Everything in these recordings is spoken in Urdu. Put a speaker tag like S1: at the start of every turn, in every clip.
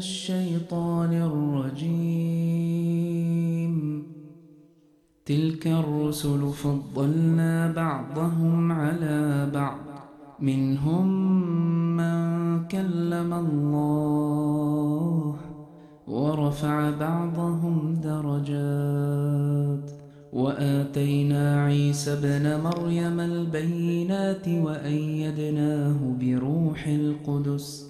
S1: الشيطان الرجيم. تلك الرسل فضلنا بعضهم على بعض. منهم من كلم الله ورفع بعضهم درجات. وآتينا عيسى بن مريم البينات وأيدناه بروح القدس.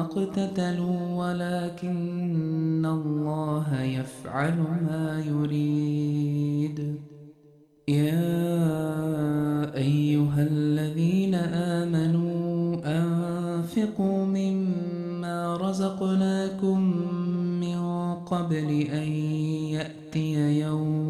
S1: الله اقتتلوا ولكن الله يفعل ما يريد. يا أيها الذين آمنوا أنفقوا مما رزقناكم من قبل أن يأتي يوم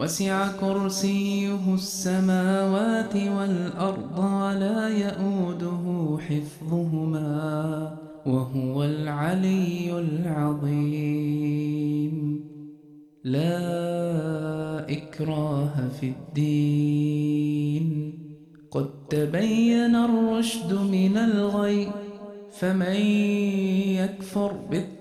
S1: وسع كرسيه السماوات والأرض ولا يؤوده حفظهما وهو العلي العظيم. لا إكراه في الدين. قد تبين الرشد من الغي فمن يكفر بالطبع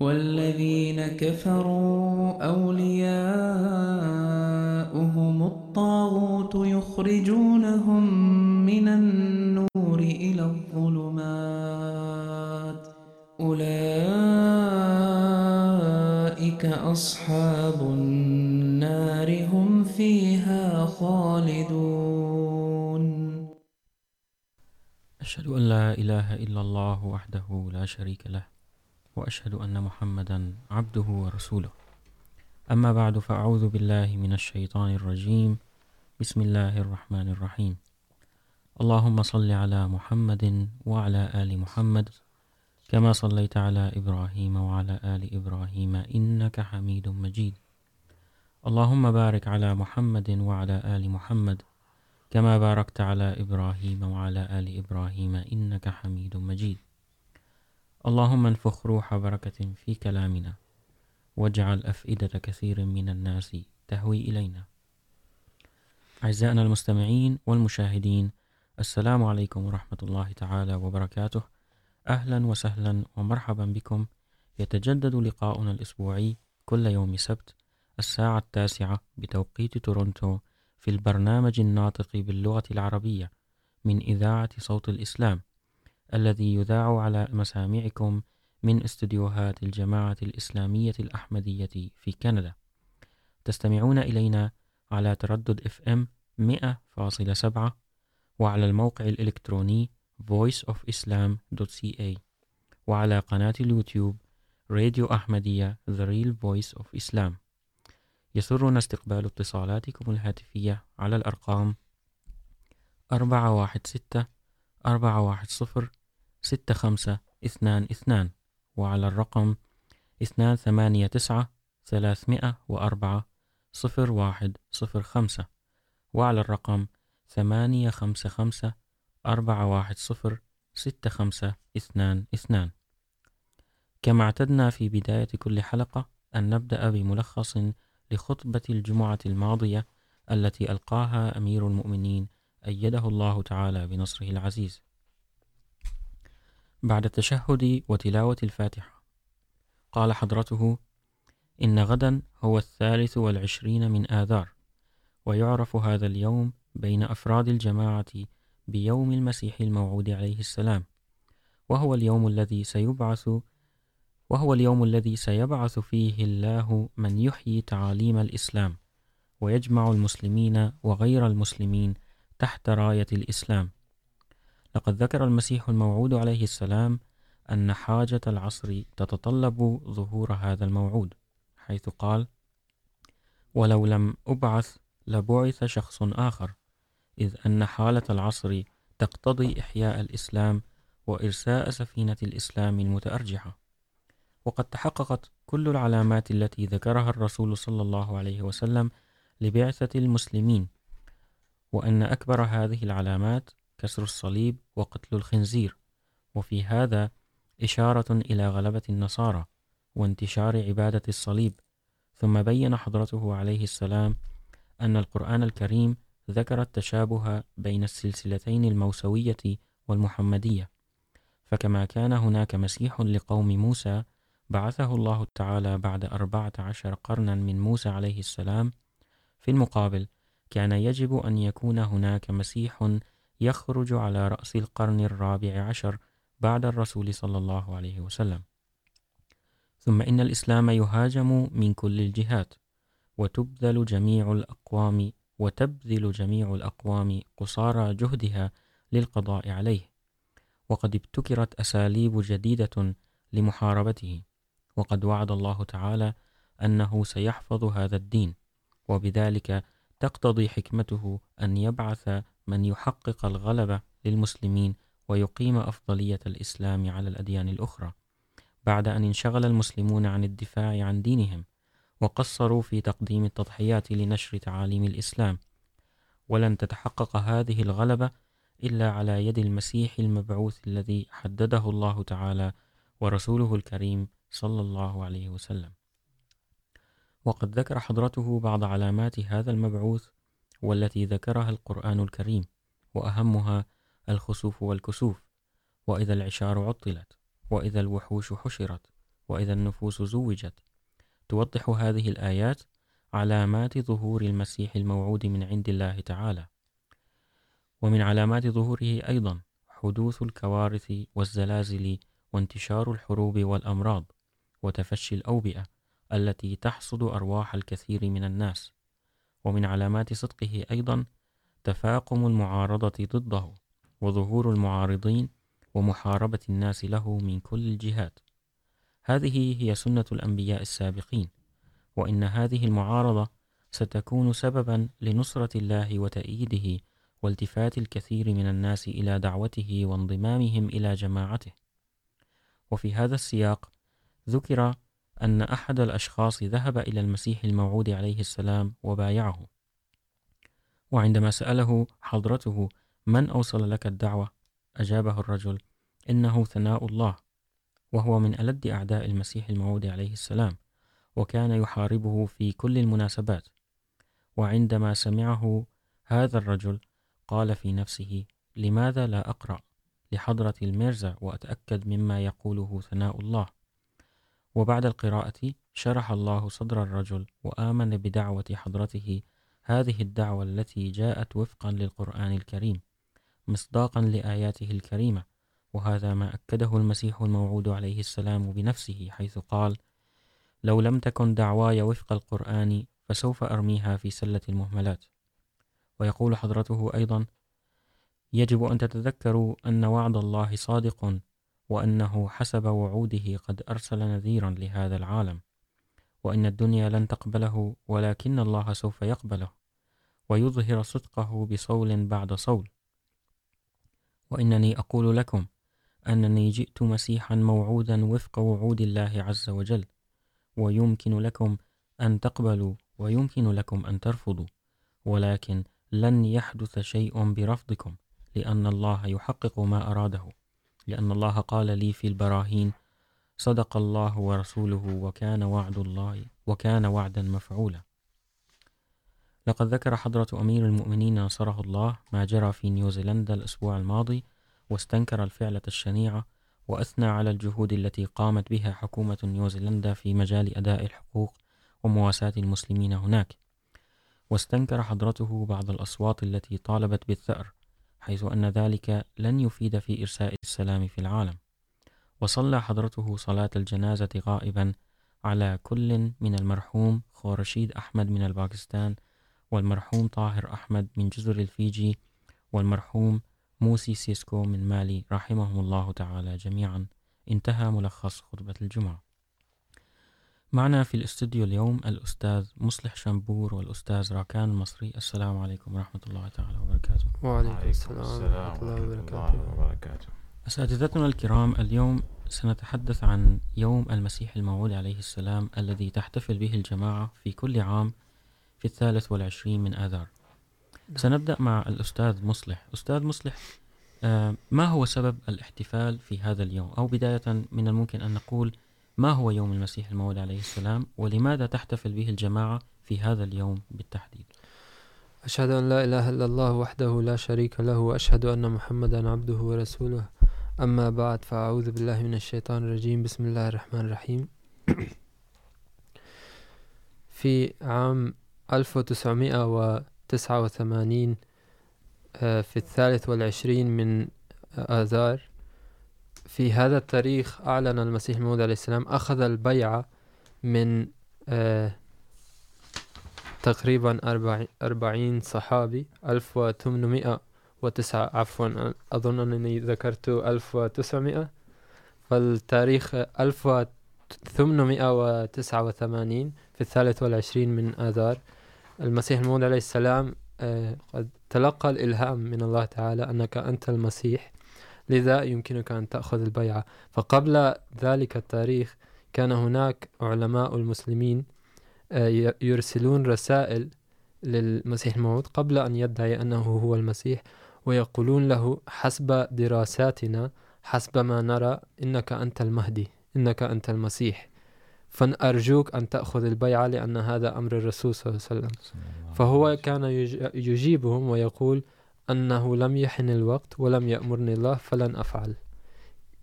S1: والذين كفروا أولياؤهم الطاغوت يخرجونهم من النور إلى الظلمات. أولئك أصحاب النار هم فيها خالدون.
S2: أشهد أن لا إله إلا الله وحده لا شريك له. وأشهد أن محمدا عبده ورسوله. أما بعد، فأعوذ بالله من الشيطان الرجيم. بسم الله الرحمن الرحيم. اللهم صل على محمد وعلى آل محمد، كما صليت على إبراهيم وعلى آل إبراهيم، إنك حميد مجيد. اللهم بارك على محمد وعلى آل محمد، كما باركت على إبراهيم وعلى آل إبراهيم، إنك حميد مجيد. اللهم انفخ روح بركة في كلامنا واجعل أفئدة كثير من الناس تهوي إلينا. أعزائنا المستمعين والمشاهدين، السلام عليكم ورحمة الله تعالى وبركاته. أهلا وسهلا ومرحبا بكم. يتجدد لقاؤنا الأسبوعي كل يوم سبت، الساعة التاسعة بتوقيت تورونتو في البرنامج الناطق باللغة العربية من إذاعة صوت الإسلام. الذي يذاع على مسامعكم من استديوهات الجماعة الإسلامية الأحمدية في كندا. تستمعون إلينا على تردد FM 100.7 وعلى الموقع الإلكتروني voiceofislam.ca وعلى قناة اليوتيوب radio Ahmadiyya The Real Voice of Islam. يسرنا استقبال اتصالاتكم الهاتفية على الأرقام أربعة واحد ستة خمسة اثنان اثنان وعلى الرقم اثنان ثمانية تسعة ثلاثمائة وأربعة صفر واحد صفر خمسة وعلى الرقم ثمانية خمسة خمسة أربعة واحد صفر ستة خمسة اثنان اثنان كما اعتدنا في بداية كل حلقة أن نبدأ بملخص لخطبة الجمعة الماضية التي ألقاها أمير المؤمنين أيده الله تعالى بنصره العزيز بعد التشهد وتلاوة الفاتحة. قال حضرته، إن غدا هو الثالث والعشرين من آذار، ويعرف هذا اليوم بين أفراد الجماعة بيوم المسيح الموعود عليه السلام، وهو اليوم الذي سيبعث، وهو اليوم الذي سيبعث فيه الله من يحيي تعاليم الإسلام، ويجمع المسلمين وغير المسلمين تحت راية الإسلام. لقد ذكر المسيح الموعود عليه السلام أن حاجة العصر تتطلب ظهور هذا الموعود، حيث قال ولو لم أبعث لبعث شخص آخر، إذ أن حالة العصر تقتضي إحياء الإسلام وإرساء سفينة الإسلام المتأرجحة وقد تحققت كل العلامات التي ذكرها الرسول صلى الله عليه وسلم لبعثة المسلمين، وأن أكبر هذه العلامات كسر الصليب وقتل الخنزير. وفي هذا إشارة إلى غلبة النصارى وانتشار عبادة الصليب. ثم بين حضرته عليه السلام أن القرآن الكريم ذكر التشابه بين السلسلتين الموسوية والمحمدية. فكما كان هناك مسيح لقوم موسى، بعثه الله تعالى بعد أربعة عشر قرنا من موسى عليه السلام. في المقابل، كان يجب أن يكون هناك مسيح يخرج على رأس القرن الرابع عشر بعد الرسول صلى الله عليه وسلم. ثم إن الإسلام يهاجم من كل الجهات، وتبذل جميع الأقوام، وتبذل جميع الأقوام قصارى جهدها للقضاء عليه. وقد ابتكرت أساليب جديدة لمحاربته. وقد وعد الله تعالى أنه سيحفظ هذا الدين، وبذلك تقتضي حكمته أن يبعث من يحقق الغلبة للمسلمين ويقيم أفضلية الإسلام على الأديان الأخرى. بعد أن انشغل المسلمون عن الدفاع عن دينهم، وقصروا في تقديم التضحيات لنشر تعاليم الإسلام. ولن تتحقق هذه الغلبة إلا على يد المسيح المبعوث الذي حدده الله تعالى ورسوله الكريم صلى الله عليه وسلم. وقد ذكر حضرته بعض علامات هذا المبعوث والتي ذكرها القرآن الكريم، وأهمها الخسوف والكسوف، وإذا العشار عطلت، وإذا الوحوش حشرت، وإذا النفوس زوجت. توضح هذه الآيات علامات ظهور المسيح الموعود من عند الله تعالى. ومن علامات ظهوره أيضا حدوث الكوارث والزلازل وانتشار الحروب والأمراض وتفشي الأوبئة التي تحصد أرواح الكثير من الناس. ومن علامات صدقه أيضا تفاقم المعارضة ضده وظهور المعارضين ومحاربة الناس له من كل الجهات. هذه هي سنة الأنبياء السابقين، وإن هذه المعارضة ستكون سببا لنصرة الله وتأييده والتفات الكثير من الناس إلى دعوته وانضمامهم إلى جماعته. وفي هذا السياق ذكر أن أحد الأشخاص ذهب إلى المسيح الموعود عليه السلام وبايعه. وعندما سأله حضرته من أوصل لك الدعوة، أجابه الرجل إنه ثناء الله، وهو من ألد أعداء المسيح الموعود عليه السلام، وكان يحاربه في كل المناسبات. وعندما سمعه هذا الرجل قال في نفسه، لماذا لا أقرأ لحضرة الميرزا وأتأكد مما يقوله ثناء الله؟ وبعد القراءة شرح الله صدر الرجل وآمن بدعوة حضرته. هذه الدعوة التي جاءت وفقا للقرآن الكريم، مصداقا لآياته الكريمة. وهذا ما أكده المسيح الموعود عليه السلام بنفسه، حيث قال لو لم تكن دعواي وفق القرآن، فسوف أرميها في سلة المهملات. ويقول حضرته أيضا يجب أن تتذكروا أن وعد الله صادق وأنه حسب وعوده قد أرسل نذيرا لهذا العالم، وإن الدنيا لن تقبله، ولكن الله سوف يقبله، ويظهر صدقه بصول بعد صول. وإنني أقول لكم أنني جئت مسيحا موعودا وفق وعود الله عز وجل، ويمكن لكم أن تقبلوا، ويمكن لكم أن ترفضوا، ولكن لن يحدث شيء برفضكم، لأن الله يحقق ما أراده. لأن الله قال لي في البراهين، صدق الله ورسوله وكان وعد الله وكان وعدا مفعولا. لقد ذكر حضرة أمير المؤمنين نصره الله ما جرى في نيوزيلندا الأسبوع الماضي، واستنكر الفعلة الشنيعة، وأثنى على الجهود التي قامت بها حكومة نيوزيلندا في مجال أداء الحقوق ومواساة المسلمين هناك. واستنكر حضرته بعض الأصوات التي طالبت بالثأر حيث أن ذلك لن يفيد في إرساء السلام في العالم. وصلى حضرته صلاة الجنازة غائبا على كل من المرحوم خورشيد أحمد من الباكستان، والمرحوم طاهر أحمد من جزر الفيجي، والمرحوم موسي سيسكو من مالي رحمهم الله تعالى جميعا. انتهى ملخص خطبة الجمعة. معنا في الاستوديو اليوم الأستاذ مصلح شنبور والأستاذ راكان المصري السلام عليكم ورحمة الله تعالى وبركاته.
S3: وعليكم السلام ورحمة الله وبركاته.
S2: أساتذتنا الكرام اليوم سنتحدث عن يوم المسيح الموعود عليه السلام الذي تحتفل به الجماعة في كل عام في الثالث والعشرين من آذار. سنبدأ مع الأستاذ مصلح. أستاذ مصلح ما هو سبب الاحتفال في هذا اليوم؟ أو بداية من الممكن أن نقول ما هو يوم المسيح الموعود عليه السلام ولماذا تحتفل به الجماعة في هذا اليوم بالتحديد؟
S3: أشهد أن لا إله إلا الله وحده لا شريك له وأشهد أن محمدا عبده ورسوله. أما بعد، فأعوذ بالله من الشيطان الرجيم. بسم الله الرحمن الرحيم. في عام 1989 في الثالث والعشرين من آذار في هذا التاريخ أعلن المسيح الموعود عليه السلام، أخذ البيعة من تقريبا أربعين صحابي، ألف وثمانمائة وتسعة، عفوا، أظن أنني ذكرت ألف وتسعمائة، فالتاريخ ألف وثمانمائة وتسعة وثمانين في الثالث والعشرين من آذار. المسيح الموعود عليه السلام قد تلقى الإلهام من الله تعالى أنك أنت المسيح. لذا يمكنك أن تأخذ البيعة. فقبل ذلك التاريخ كان هناك علماء المسلمين يرسلون رسائل للمسيح الموعود قبل أن يدعي أنه هو المسيح ويقولون له حسب دراساتنا حسب ما نرى إنك أنت المهدي إنك أنت المسيح. فأرجوك أن تأخذ البيعة لأن هذا أمر الرسول صلى الله عليه وسلم. فهو كان يجيبهم ويقول أنه لم يحن الوقت ولم يأمرني الله فلن أفعل.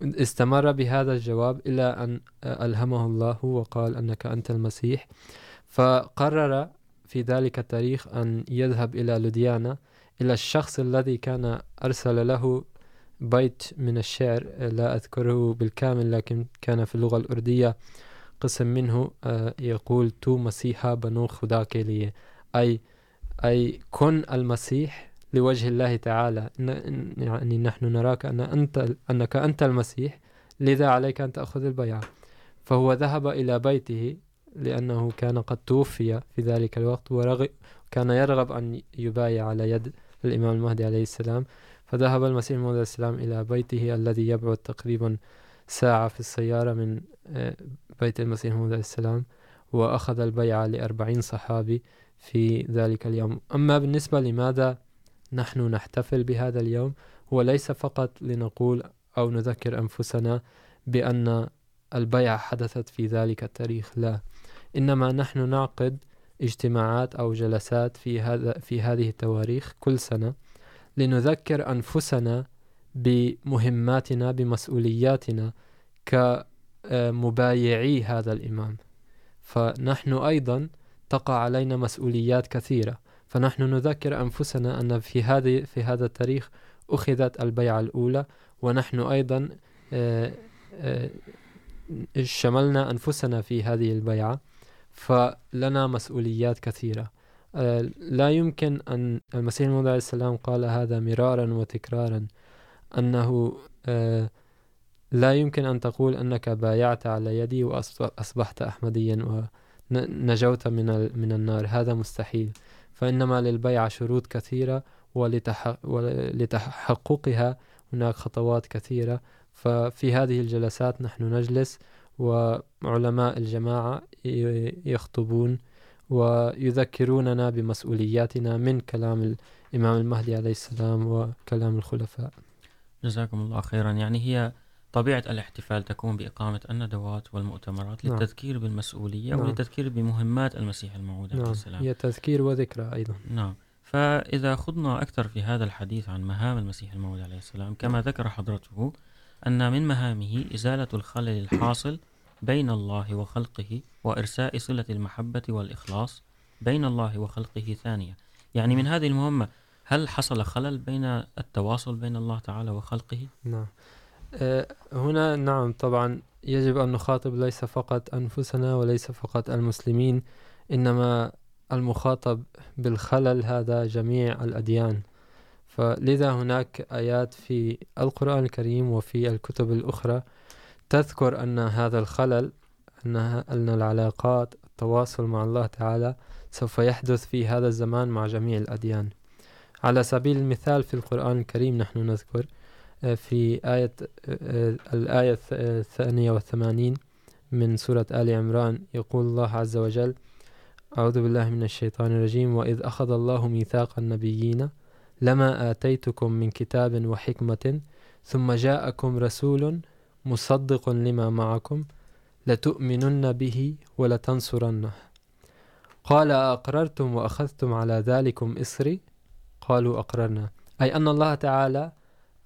S3: استمر بهذا الجواب إلى أن ألهمه الله وقال أنك أنت المسيح. فقرر في ذلك التاريخ أن يذهب إلى لوديانا، إلى الشخص الذي كان أرسل له بيت من الشعر، لا أذكره بالكامل لكن كان في اللغة الأردية. قسم منه يقول تو مسيحا بنو خدا کے لیے أي أي، كن المسيح لوجه الله تعالى. يعني نحن نراك أن أنت أنك أنت المسيح، لذا عليك أن تأخذ البيعة. فهو ذهب إلى بيته لأنه كان قد توفي في ذلك الوقت وكان يرغب أن يبايع على يد الإمام المهدي عليه السلام. فذهب المسيح الموعود عليه السلام إلى بيته الذي يبعد تقريبا ساعة في السيارة من بيت المسيح الموعود عليه السلام، وأخذ البيعة لأربعين صحابي في ذلك اليوم. أما بالنسبة لماذا نحن نحتفل بهذا اليوم هو ليس فقط لنقول أو نذكر أنفسنا بأن البيعة حدثت في ذلك التاريخ، لا. إنما نحن نعقد اجتماعات أو جلسات في هذا، في هذه التواريخ كل سنة لنذكر أنفسنا بمهماتنا، بمسؤولياتنا كمبايعي هذا الإمام. فنحن أيضا تقع علينا مسؤوليات كثيرة. فنحن نذكر أنفسنا أن في هذه في هذا التاريخ أخذت البيعة الأولى، ونحن أيضا شملنا أنفسنا في هذه البيعة، فلنا مسؤوليات كثيرة. لا يمكن أن المسيح الموعود عليه السلام قال هذا مرارا وتكرارا، أنه لا يمكن أن تقول أنك بايعت على يدي وأصبحت أحمديا نجوت من من النار. هذا مستحيل. فإنما للبيع شروط كثيرة ولتحققها هناك خطوات كثيرة. ففي هذه الجلسات نحن نجلس وعلماء الجماعة يخطبون ويذكروننا بمسؤولياتنا من كلام الإمام المهدي عليه السلام وكلام الخلفاء.
S2: جزاكم الله خيرا. يعني هي طبيعة الاحتفال تكون بإقامة الندوات والمؤتمرات
S3: نعم.
S2: للتذكير بالمسؤولية
S3: نعم.
S2: وللتذكير بمهمات المسيح الموعود
S3: نعم.
S2: عليه السلام
S3: هي تذكير وذكرى أيضا
S2: نعم فإذا خضنا أكثر في هذا الحديث عن مهام المسيح الموعود عليه السلام كما ذكر حضرته أن من مهامه إزالة الخلل الحاصل بين الله وخلقه وإرساء صلة المحبة والإخلاص بين الله وخلقه ثانية يعني من هذه المهمة هل حصل خلل بين التواصل بين الله تعالى وخلقه؟
S3: نعم هنا نعم، طبعا يجب أن نخاطب ليس فقط أنفسنا وليس فقط المسلمين، إنما المخاطب بالخلل هذا جميع الأديان. فلذا هناك آيات في القرآن الكريم وفي الكتب الأخرى تذكر أن هذا الخلل أن العلاقات، التواصل مع الله تعالى سوف يحدث في هذا الزمان مع جميع الأديان. على سبيل المثال في القرآن الكريم نحن نذكر في آية، الآية الثانية والثمانين من سورة آل عمران، يقول الله عز وجل أعوذ بالله من الشيطان الرجيم وإذ أخذ الله ميثاق النبيين لما آتيتكم من كتاب وحكمة، ثم جاءكم رسول مصدق لما معكم، لتؤمنن به ولتنصرنه. قال أقررتم وأخذتم على ذلكم إصري؟ قالوا أقررنا. أي أن الله تعالى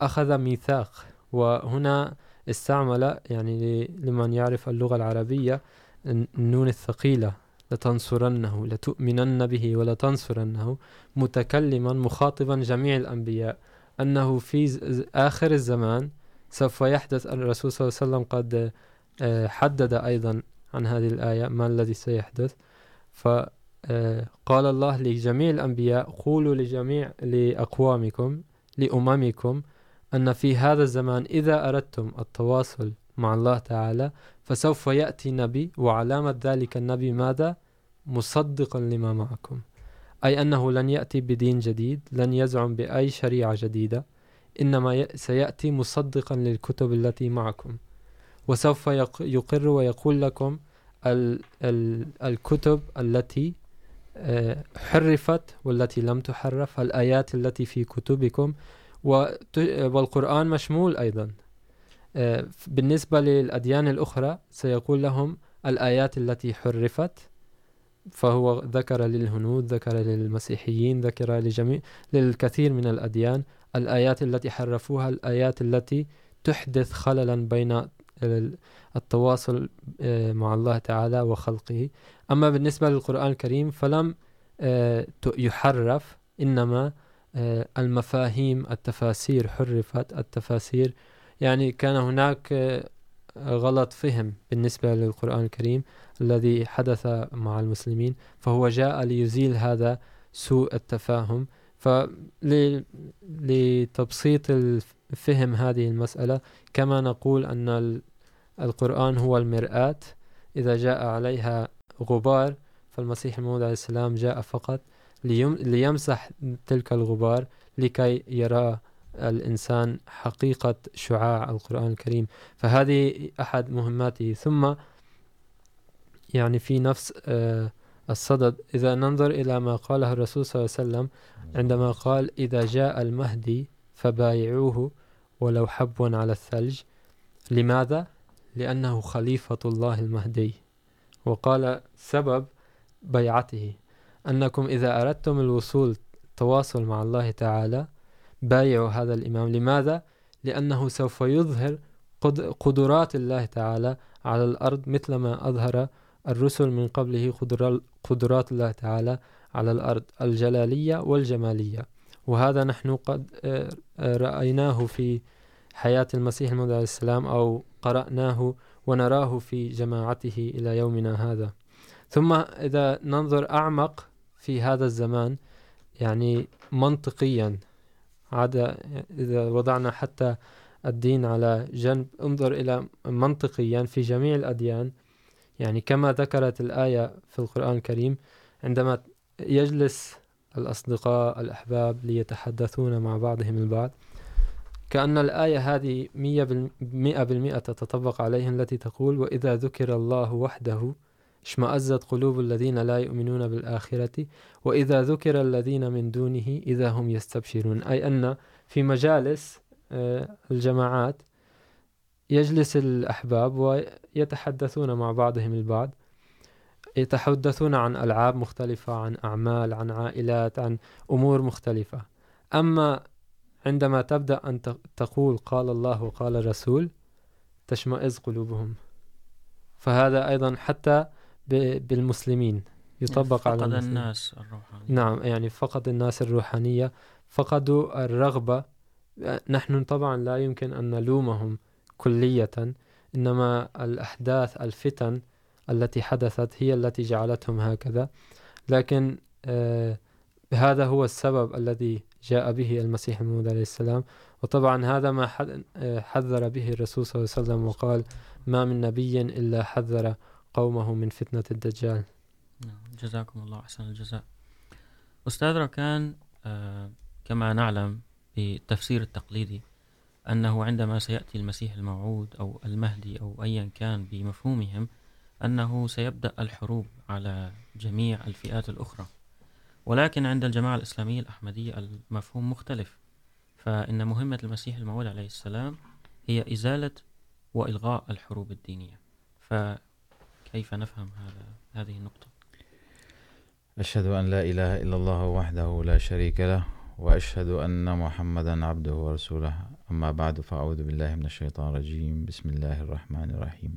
S3: أخذ ميثاق، وهنا استعمل يعني لمن يعرف اللغة العربية النون الثقيلة، لتنصرنه، لتؤمنن به، ولتنصرنه متكلما مخاطبا جميع الأنبياء، أنه في آخر الزمان سوف يحدث الرسول صلى الله عليه وسلم قد حدد أيضا عن هذه الآية ما الذي سيحدث. فقال الله لجميع الأنبياء، قولوا لجميع، لأقوامكم، لأممكم أن في هذا الزمان إذا أردتم التواصل مع الله تعالى فسوف يأتي نبي وعلامة ذلك النبي ماذا؟ مصدقا لما معكم أي أنه لن يأتي بدين جديد، لن يزعم بأي شريعة جديدة، إنما سيأتي مصدقا للكتب التي معكم وسوف يقر ويقول لكم ال ال الكتب التي حرفت والتي لم تحرف، الآيات التي في كتبكم والقرآن مشمول أيضا. بالنسبة للأديان الأخرى سيقول لهم الآيات التي حرفت، فهو ذكر للهنود، ذكر للمسيحيين، ذكر لجميع، للكثير من الأديان الآيات التي حرفوها، الآيات التي تحدث خللا بين التواصل مع الله تعالى وخلقه. أما بالنسبة للقرآن الكريم فلم يحرف، إنما المفاهيم، التفاسير، حرفت التفاسير. يعني كان هناك غلط فهم بالنسبة للقرآن الكريم الذي حدث مع المسلمين، فهو جاء ليزيل هذا سوء التفاهم. فلتبسيط الفهم هذه المسألة، كما نقول أن القرآن هو المرآة. إذا جاء عليها غبار، فالمسيح الموعود عليه السلام جاء فقط. ليمسح تلك الغبار لكي يرى الإنسان حقيقة شعاع القرآن الكريم. فهذه أحد مهماته. ثم يعني في نفس الصدد. إذا ننظر إلى ما قاله الرسول صلى الله عليه وسلم عندما قال إذا جاء المهدي فبايعوه ولو حبوا على الثلج. لماذا؟ لأنه خليفة الله المهدي. وقال سبب بيعته. أنكم إذا أردتم الوصول التواصل مع الله تعالى، بايعوا هذا الإمام. لماذا؟ لأنه سوف يظهر قدرات الله تعالى على الأرض مثلما أظهر الرسل من قبله قدرات الله تعالى على الأرض، الجلالية والجمالية. وهذا نحن قد رأيناه في حياة المسيح الموعود عليه السلام، أو قرأناه ونراه في جماعته إلى يومنا هذا. ثم إذا ننظر أعمق في هذا الزمان، يعني منطقيا. عدا إذا وضعنا حتى الدين على جنب، انظر إلى منطقيا في جميع الأديان. يعني كما ذكرت الآية في القرآن الكريم، عندما يجلس الأصدقاء، الأحباب ليتحدثون مع بعضهم البعض، كأن الآية هذه مئة بالمئة تتطبق عليهم، التي تقول وإذا ذكر الله وحده اشمأزت قلوب الذين لا يؤمنون بالآخرة، وإذا ذكر الذين من دونه إذا هم يستبشرون. أي أن في مجالس الجماعات يجلس الأحباب ويتحدثون مع بعضهم البعض، يتحدثون عن ألعاب مختلفة، عن أعمال، عن عائلات، عن أمور مختلفة. أما عندما تبدأ أن تقول قال الله وقال الرسول، تشمئز قلوبهم. فهذا أيضا حتى بالمسلمين. يطبق
S2: فقد
S3: على
S2: المسلمين. الناس الروحانية.
S3: نعم يعني فقد الناس الروحانية. فقدوا الرغبة. نحن طبعا لا يمكن أن نلومهم كلية إنما الأحداث الفتن التي حدثت هي التي جعلتهم هكذا. لكن هذا هو السبب الذي جاء به المسيح الموعود عليه السلام. وطبعا هذا ما حذر به الرسول صلى الله عليه وسلم وقال ما من نبي إلا حذر قومه من فتنة الدجال.
S2: جزاكم الله أحسن الجزاء. أستاذ ركان كما نعلم بالتفسير التقليدي أنه عندما سيأتي المسيح الموعود أو المهدي أو أيا كان بمفهومهم، أنه سيبدأ الحروب على جميع الفئات الأخرى. ولكن عند الجماعة الإسلامية الأحمدية المفهوم مختلف. فإن مهمة المسيح الموعود عليه السلام هي إزالة وإلغاء الحروب الدينية. فكيف نفهم هذا، هذه النقطة.
S4: أشهد أن لا إله إلا الله وحده لا شريك له، وأشهد أن محمدا عبده ورسوله. أما بعد، فأعوذ بالله من الشيطان الرجيم. بسم الله الرحمن الرحيم.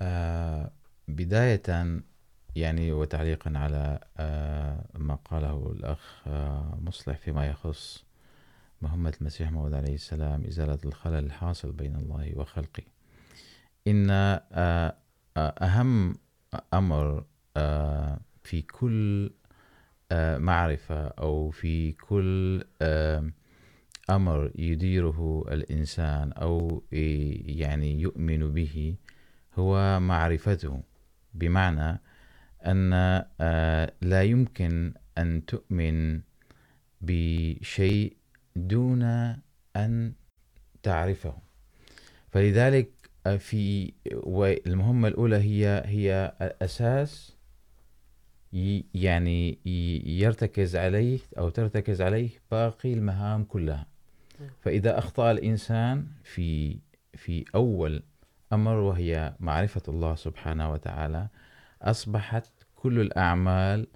S4: آه، بداية، يعني وتعليقا على، آه، ما قاله الأخ، آه، مصلح فيما يخص مهمة المسيح موعود عليه السلام، إزالة الخلل الحاصل بين الله وخلقه. إن، آه أهم أمر، آه، في كل، آه، معرفة أو في كل، آه، أمر يديره الإنسان أو يعني يؤمن به هو معرفته. بمعنى أن لا يمكن أن تؤمن بشيء دون أن تعرفه. فلذلك في المهمة الأولى هي هي أساس يعني يرتكز عليه أو ترتكز عليه باقي المهام كلها. فإذا أخطأ الإنسان في في أول أمر وهي معرفة الله سبحانه وتعالى، أصبحت كل الأعمال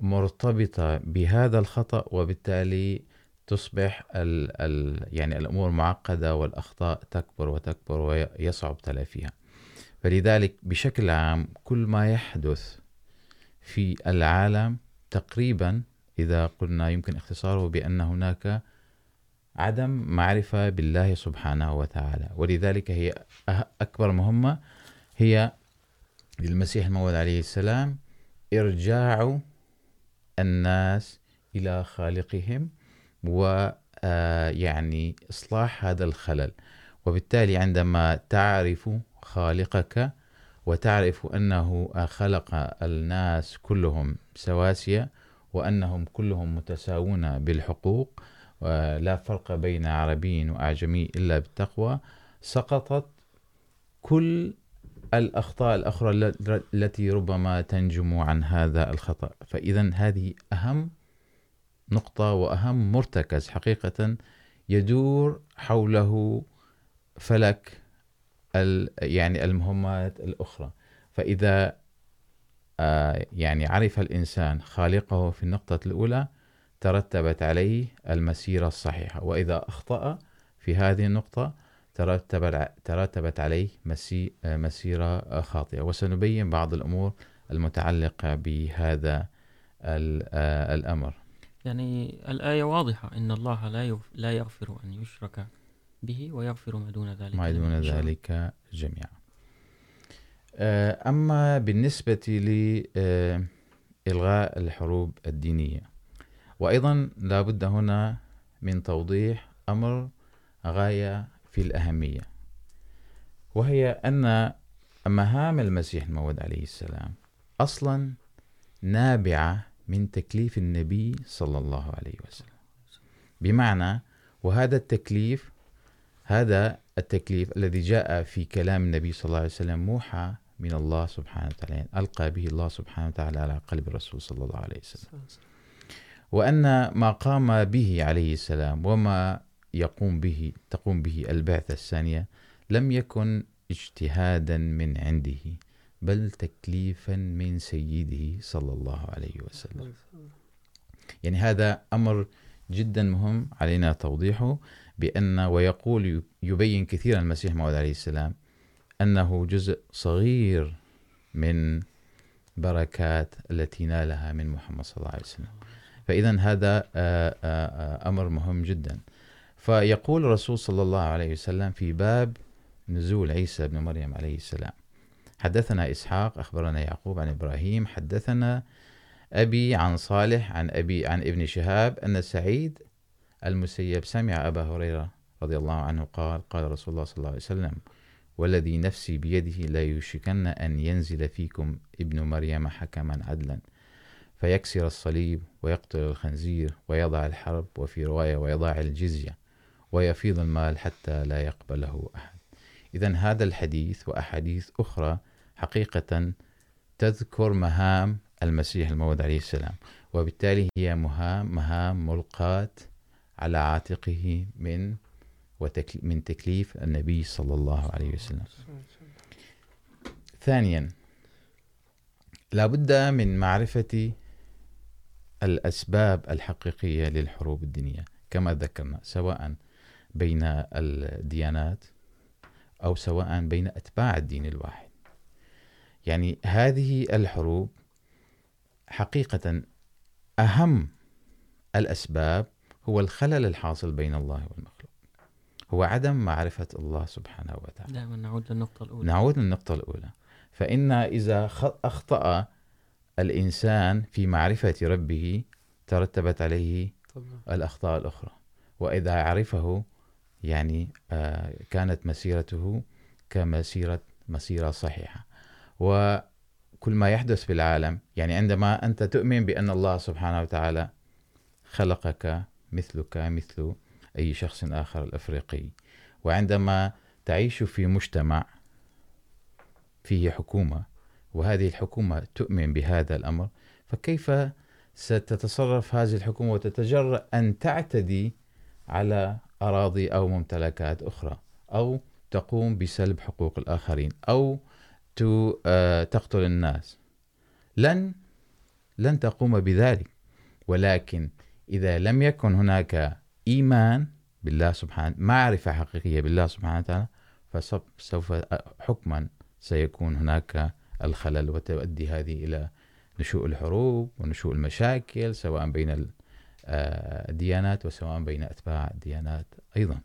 S4: مرتبطة بهذا الخطأ، وبالتالي تصبح ال ال يعني الأمور معقدة والأخطاء تكبر وتكبر ويصعب تلافيها. فلذلك بشكل عام كل ما يحدث في العالم تقريبا إذا قلنا يمكن اختصاره بأن هناك عدم معرفة بالله سبحانه وتعالى. ولذلك هي أكبر مهمة، هي للمسيح الموعود عليه السلام إرجاع الناس إلى خالقهم ويعني إصلاح هذا الخلل. وبالتالي عندما تعرف خالقك وتعرف أنه خلق الناس كلهم سواسية وأنهم كلهم متساوون بالحقوق ولا فرق بين عربي وأعجمي إلا بالتقوى، سقطت كل الأخطاء الأخرى التي ربما تنجم عن هذا الخطأ. فإذا هذه أهم نقطة وأهم مرتكز حقيقة يدور حوله فلك يعني المهمات الأخرى. فإذا يعني عرف الإنسان خالقه في النقطة الأولى، ترتبت عليه المسيرة الصحيحة. وإذا أخطأ في هذه النقطة، ترتبت عليه مسيرة خاطئة. وسنبين بعض الأمور المتعلقة بهذا الأمر.
S2: يعني الآية واضحة إن الله لا لا يغفر أن يشرك به ويغفر ما دون ذلك
S4: ما دون ذلك جميعا. أما بالنسبة لإلغاء الحروب الدينية وأيضا لابد هنا من توضيح أمر غاية في الأهمية وهي أن مهام المسيح الموعود عليه السلام أصلا نابعة من تكليف النبي صلى الله عليه وسلم۔ بمعنى، وهذا التكليف هذا التكليف الذي جاء في كلام النبي صلى الله عليه وسلم موحى من الله سبحانه وتعالى یعنی ألقى به الله سبحانه وتعالى على قلب الرسول صلى الله عليه وسلم۔ وأن ما قام به عليه السلام وما يقوم به، تقوم به البعثة الثانية لم يكن اجتهادا من عنده۔ بل تكليفا من سيده صلى الله عليه وسلم. يعني هذا أمر جدا مهم علينا توضيحه بأن ويقول يبين كثيرا المسيح موعود عليه السلام أنه جزء صغير من بركات التي نالها من محمد صلى الله عليه وسلم. فإذا هذا أمر مهم جدا. فيقول الرسول صلى الله عليه وسلم في باب نزول عيسى بن مريم عليه السلام حدثنا إسحاق، أخبرنا يعقوب عن إبراهيم، حدثنا أبي عن صالح، عن أبي، عن ابن شهاب أن سعيد المسيب سمع أبا هريرة رضي الله عنه قال قال رسول الله صلى الله عليه وسلم والذي نفسي بيده لا يشكن أن ينزل فيكم ابن مريم حكما عدلا، فيكسر الصليب ويقتل الخنزير ويضع الحرب وفي رواية ويضع الجزية ويفيض المال حتى لا يقبله أحد. إذا هذا الحديث وأحاديث أخرى حقيقة تذكر مهام المسيح الموعود عليه السلام، وبالتالي هي مهام مهام ملقاة على عاتقه من من تكليف النبي صلى الله عليه وسلم. ثانيا، لابد من معرفة الأسباب الحقيقية للحروب الدينية، كما ذكرنا، سواء بين الديانات أو سواء بين أتباع الدين الواحد. يعني هذه الحروب حقيقة أهم الأسباب هو الخلل الحاصل بين الله والمخلوق. هو عدم معرفة الله سبحانه وتعالى.
S2: دائما نعود للنقطة الأولى.
S4: نعود للنقطة الأولى. فإن إذا أخطأ الإنسان في معرفة ربه ترتبت عليه الأخطاء الأخرى. وإذا عرفه يعني كانت مسيرته كمسيرة مسيرة صحيحة. وكل ما يحدث في العالم، يعني عندما أنت تؤمن بأن الله سبحانه وتعالى خلقك مثلك، مثل أي شخص آخر الأفريقي. وعندما تعيش في مجتمع فيه حكومة، وهذه الحكومة تؤمن بهذا الأمر، فكيف ستتصرف هذه الحكومة وتتجرأ أن تعتدي على أراضي أو ممتلكات أخرى، أو تقوم بسلب حقوق الآخرين، أو to uh, تقتل الناس. لن لن تقوم بذلك. ولكن إذا لم يكن هناك إيمان بالله سبحانه معرفة حقيقية بالله سبحانه وتعالى فسوف حكما سيكون هناك الخلل وتؤدي هذه إلى نشوء الحروب ونشوء المشاكل سواء بين الديانات وسواء بين أتباع الديانات أيضا.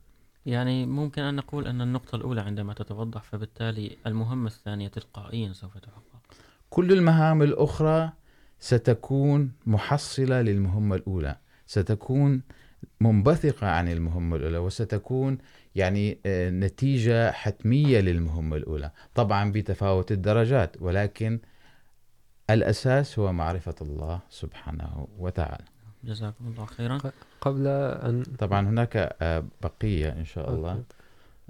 S2: يعني ممكن أن نقول أن النقطة الأولى عندما تتوضح فبالتالي المهمة الثانية تلقائيا سوف تحقق.
S4: كل المهام الأخرى ستكون محصلة للمهمة الأولى ستكون منبثقة عن المهمة الأولى وستكون يعني نتيجة حتمية للمهمة الأولى طبعا بتفاوت الدرجات ولكن الأساس هو معرفة الله سبحانه وتعالى.
S2: جزاكم الله خيرا.
S3: قبل أن
S4: طبعا هناك بقية إن شاء الله.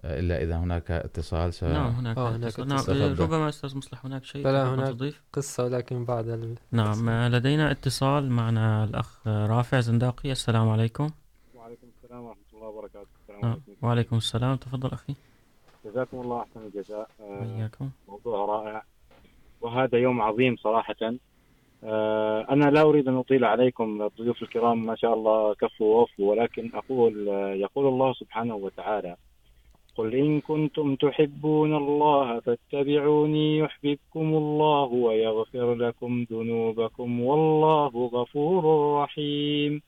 S4: إلا إذا هناك اتصال س...
S2: نعم هناك,
S3: آه
S2: هناك
S3: اتصال.
S2: نعم. ربما أستاذ مصلح هناك شيء
S3: بلا هناك
S2: تضيف؟
S3: قصة ولكن بعد ال...
S2: نعم لدينا اتصال معنا الأخ رافع زنداقي. السلام عليكم.
S5: وعليكم السلام ورحمة الله وبركاته. السلام
S2: آه.
S5: عليكم.
S2: وعليكم السلام. تفضل أخي.
S5: جزاكم الله أحسن الجزاء. آه، موضوع رائع. وهذا يوم عظيم صراحة. أنا لا أريد أن أطيل عليكم الضيوف الكرام، ما شاء الله كفوا ووفوا ولكن أقول يقول الله سبحانه وتعالى قل إن كنتم تحبون الله فاتبعوني يحببكم الله ويغفر لكم ذنوبكم والله غفور رحيم.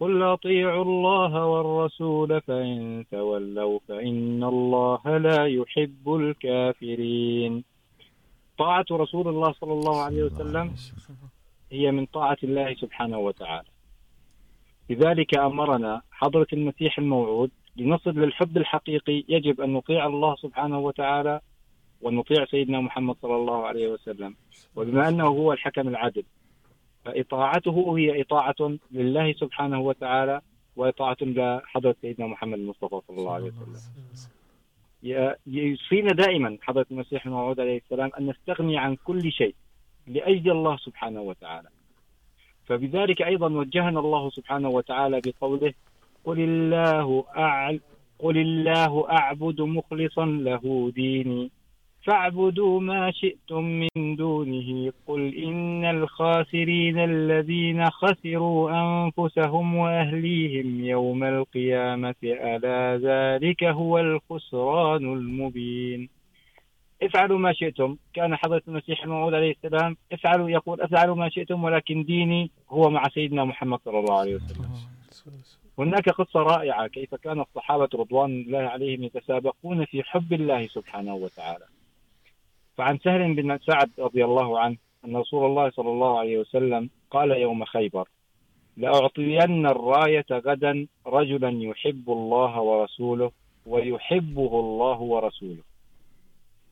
S5: قل أطيعوا الله والرسول، فإن تولوا فإن الله لا يحب الكافرين. طاعة رسول الله صلى الله عليه وسلم. هي من طاعة الله سبحانه وتعالى. لذلك أمرنا حضرة المسيح الموعود لنصل للحب الحقيقي يجب أن نطيع الله سبحانه وتعالى ونطيع سيدنا محمد صلى الله عليه وسلم. وبما أنه هو الحكم العادل فإطاعته هي إطاعة لله سبحانه وتعالى وإطاعة لحضرة سيدنا محمد المصطفى صلى الله عليه وسلم. يوصينا دائما حضرة المسيح الموعود عليه السلام أن نستغني عن كل شيء. لأجل الله سبحانه وتعالى. فبذلك أيضا وجهنا الله سبحانه وتعالى بقوله قل الله أعل قل الله أعبد مخلصا له ديني. فاعبدوا ما شئتم من دونه. قل إن الخاسرين الذين خسروا أنفسهم وأهليهم يوم القيامة، ألا ذلك هو الخسران المبين. افعلوا ما شئتم. كان حضرة المسيح الموعود عليه السلام افعلوا يقول افعلوا ما شئتم ولكن ديني هو مع سيدنا محمد صلى الله عليه وسلم. هناك قصة رائعة كيف كان الصحابة رضوان الله عليهم يتسابقون في حب الله سبحانه وتعالى. فعن سهل بن سعد رضي الله عنه أن رسول الله صلى الله عليه وسلم قال يوم خيبر لأعطين الراية غدا رجلا يحب الله ورسوله ويحبه الله ورسوله.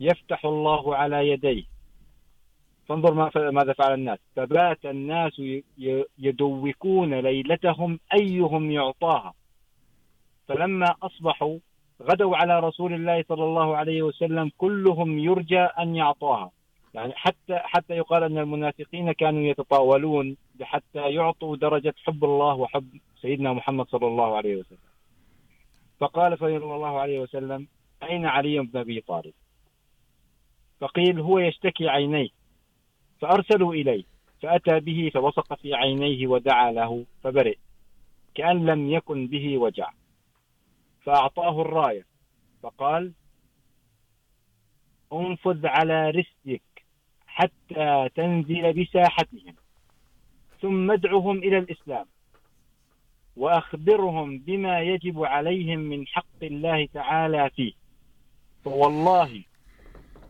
S5: يفتح الله على يديه. فانظر ماذا فعل الناس. فبات الناس يدوكون ليلتهم أيهم يعطاها. فلما أصبحوا غدوا على رسول الله صلى الله عليه وسلم كلهم يرجى أن يعطاها. يعني حتى حتى يقال أن المنافقين كانوا يتطاولون حتى يعطوا درجة حب الله وحب سيدنا محمد صلى الله عليه وسلم. فقال صلى الله عليه وسلم، أين علي بن أبي طالب؟ فقيل هو يشتكي عينيه. فأرسلوا إليه. فأتى به فبصق في عينيه ودعا له، فبرئ. كأن لم يكن به وجع. فأعطاه الراية. فقال انفذ على رسلك حتى تنزل بساحتهم، ثم ادعهم إلى الإسلام، وأخبرهم بما يجب عليهم من حق الله تعالى فيه. فوالله